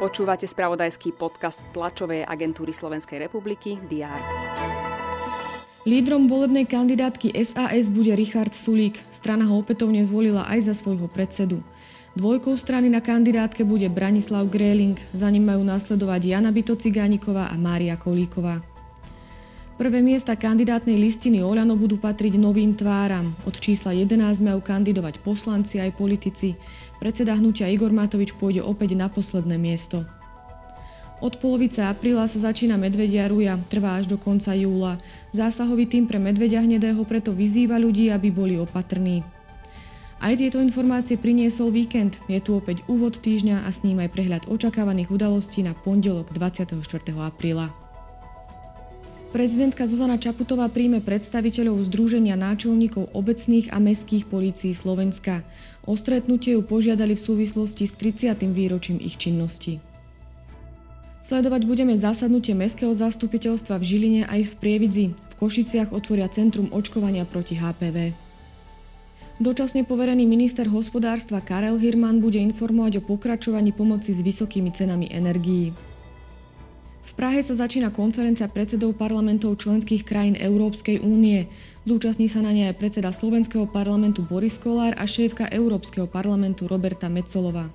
Počúvate spravodajský podcast tlačovej agentúry Slovenskej republiky DR. Lídrom volebnej kandidátky SAS bude Richard Sulík. Strana ho opätovne zvolila aj za svojho predsedu. Dvojkou strany na kandidátke bude Branislav Gréling, za ním majú následovať Jana Bito Cigániková a Mária Kolíková. Prvé miesta kandidátnej listiny Oľano budú patriť novým tváram. Od čísla 11 majú kandidovať poslanci aj politici. Predseda hnutia Igor Matovič pôjde opäť na posledné miesto. Od polovice apríla sa začína medvedia ruja, trvá až do konca júla. Zásahový tým pre medvedia hnedého preto vyzýva ľudí, aby boli opatrní. Aj tieto informácie priniesol víkend. Je tu opäť úvod týždňa a s ním aj prehľad očakávaných udalostí na pondelok 24. apríla. Prezidentka Zuzana Čaputová príjme predstaviteľov Združenia náčelníkov obecných a mestských polícií Slovenska. O stretnutie ju požiadali v súvislosti s 30. výročím ich činnosti. Sledovať budeme zasadnutie Mestského zastupiteľstva v Žiline aj v Prievidzi. V Košiciach otvoria Centrum očkovania proti HPV. Dočasne poverený minister hospodárstva Karel Hirman bude informovať o pokračovaní pomoci s vysokými cenami energií. V Prahe sa začína konferencia predsedov parlamentov členských krajín Európskej únie. Zúčastní sa na nej aj predseda Slovenského parlamentu Boris Kolár a šéfka Európskeho parlamentu Roberta Metzolová.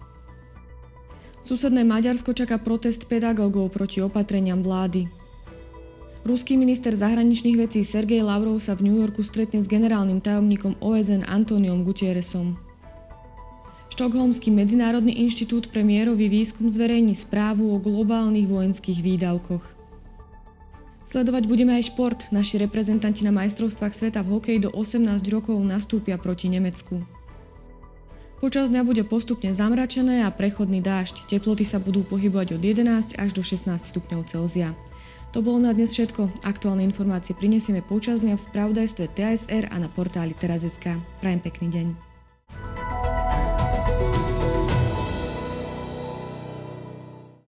Susedné Maďarsko čaká protest pedagógov proti opatreniam vlády. Ruský minister zahraničných vecí Sergej Lavrov sa v New Yorku stretne s generálnym tajomníkom OSN Antoniom Gutierresom. Štokholmský medzinárodný inštitút pre mierový výskum zverejní správu o globálnych vojenských výdavkoch. Sledovať budeme aj šport. Naši reprezentanti na majstrovstvách sveta v hokeji do 18 rokov nastúpia proti Nemecku. Počas dňa bude postupne zamračené a prechodný dážď. Teploty sa budú pohybovať od 11 až do 16 stupňov Celzia. To bolo na dnes všetko. Aktuálne informácie prinesieme počas dňa v spravodajstve TSR a na portáli teraz.sk. Prajem pekný deň.